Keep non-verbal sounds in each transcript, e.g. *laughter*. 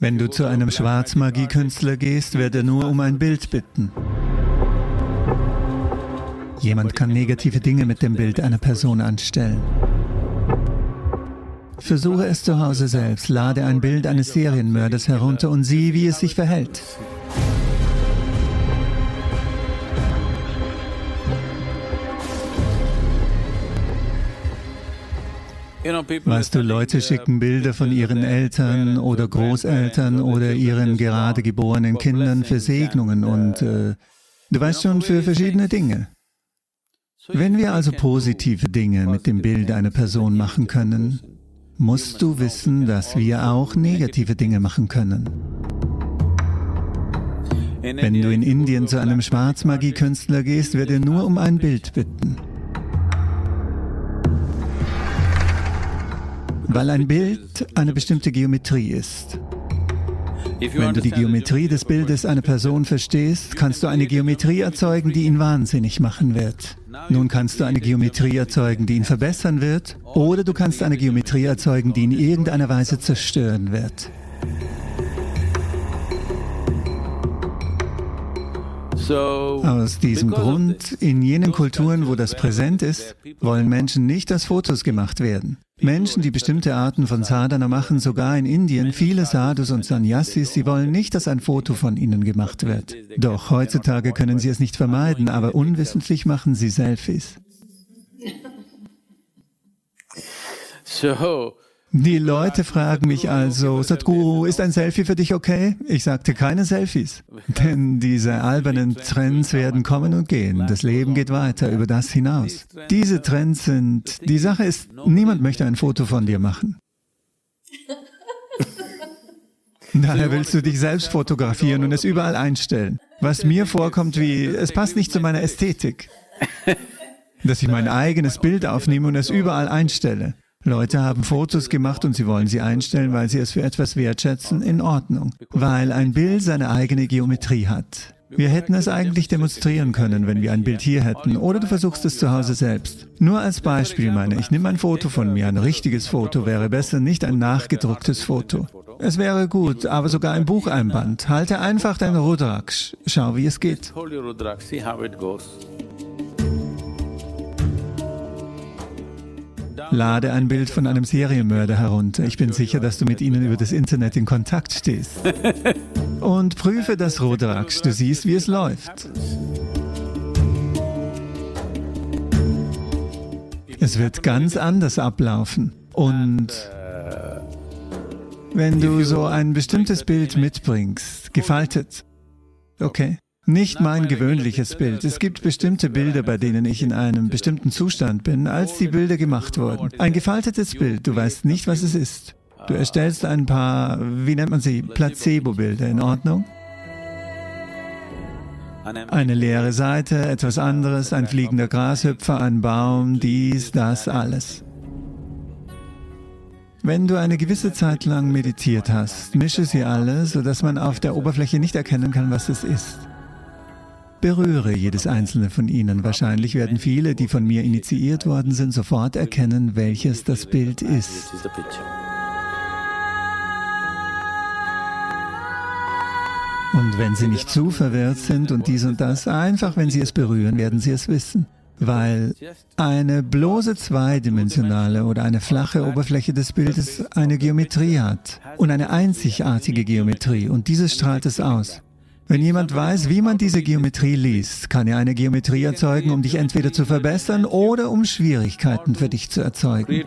Wenn du zu einem Schwarzmagie-Künstler gehst, wird er nur um ein Bild bitten. Jemand kann negative Dinge mit dem Bild einer Person anstellen. Versuche es zu Hause selbst, lade ein Bild eines Serienmörders herunter und sieh, wie es sich verhält. Weißt du, Leute schicken Bilder von ihren Eltern oder Großeltern oder ihren gerade geborenen Kindern für Segnungen und äh, du weißt schon, für verschiedene Dinge. Wenn wir also positive Dinge mit dem Bild einer Person machen können, musst du wissen, dass wir auch negative Dinge machen können. Wenn du in Indien zu einem Schwarzmagie-Künstler gehst, wird er nur um ein Bild bitten. Weil ein Bild eine bestimmte Geometrie ist. Wenn du die Geometrie des Bildes einer Person verstehst, kannst du eine Geometrie erzeugen, die ihn wahnsinnig machen wird. Nun kannst du eine Geometrie erzeugen, die ihn verbessern wird, oder du kannst eine Geometrie erzeugen, die ihn in irgendeiner Weise zerstören wird. Aus diesem Grund, in jenen Kulturen, wo das präsent ist, wollen Menschen nicht, dass Fotos gemacht werden. Menschen, die bestimmte Arten von Sadhana machen, sogar in Indien, viele Sadhus und Sannyasis, sie wollen nicht, dass ein Foto von ihnen gemacht wird. Doch heutzutage können sie es nicht vermeiden, aber unwissentlich machen sie Selfies. So, die Leute fragen mich also, Sadhguru, ist ein Selfie für dich okay? Ich sagte keine Selfies. Denn diese albernen Trends werden kommen und gehen. Das Leben geht weiter über das hinaus. Diese Trends sind, die Sache ist, niemand möchte ein Foto von dir machen. *laughs* Daher willst du dich selbst fotografieren und es überall einstellen. Was mir vorkommt wie, es passt nicht zu meiner Ästhetik. Dass ich mein eigenes Bild aufnehme und es überall einstelle. Leute haben Fotos gemacht und sie wollen sie einstellen, weil sie es für etwas wertschätzen, in Ordnung. Weil ein Bild seine eigene Geometrie hat. Wir hätten es eigentlich demonstrieren können, wenn wir ein Bild hier hätten, oder du versuchst es zu Hause selbst. Nur als Beispiel meine ich, nimm ein Foto von mir, ein richtiges Foto wäre besser, nicht ein nachgedrucktes Foto. Es wäre gut, aber sogar ein Bucheinband. Halte einfach dein Rudraksh, schau wie es geht. Lade ein Bild von einem Serienmörder herunter. Ich bin sicher, dass du mit ihnen über das Internet in Kontakt stehst. *laughs* Und prüfe das Rodraksch. Du siehst, wie es läuft. Es wird ganz anders ablaufen. Und wenn du so ein bestimmtes Bild mitbringst, gefaltet, okay, nicht mein gewöhnliches Bild. Es gibt bestimmte Bilder, bei denen ich in einem bestimmten Zustand bin, als die Bilder gemacht wurden. Ein gefaltetes Bild, du weißt nicht, was es ist. Du erstellst ein paar, wie nennt man sie, Placebo-Bilder, in Ordnung? Eine leere Seite, etwas anderes, ein fliegender Grashüpfer, ein Baum, dies, das, alles. Wenn du eine gewisse Zeit lang meditiert hast, mische sie alle, sodass man auf der Oberfläche nicht erkennen kann, was es ist. Berühre jedes einzelne von ihnen. Wahrscheinlich werden viele, die von mir initiiert worden sind, sofort erkennen, welches das Bild ist. Und wenn sie nicht zu verwirrt sind und dies und das, einfach wenn sie es berühren, werden sie es wissen. Weil eine bloße zweidimensionale oder eine flache Oberfläche des Bildes eine Geometrie hat und eine einzigartige Geometrie und dieses strahlt es aus. Wenn jemand weiß, wie man diese Geometrie liest, kann er eine Geometrie erzeugen, um dich entweder zu verbessern oder um Schwierigkeiten für dich zu erzeugen.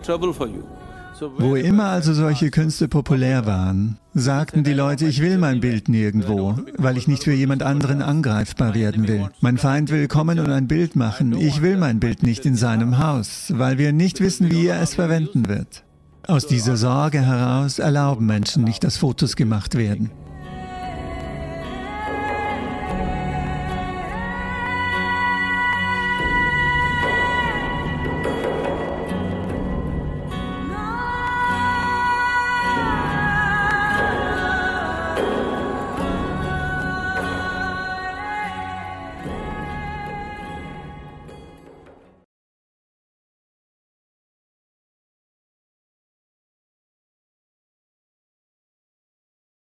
Wo immer also solche Künste populär waren, sagten die Leute, ich will mein Bild nirgendwo, weil ich nicht für jemand anderen angreifbar werden will. Mein Feind will kommen und ein Bild machen. Ich will mein Bild nicht in seinem Haus, weil wir nicht wissen, wie er es verwenden wird. Aus dieser Sorge heraus erlauben Menschen nicht, dass Fotos gemacht werden.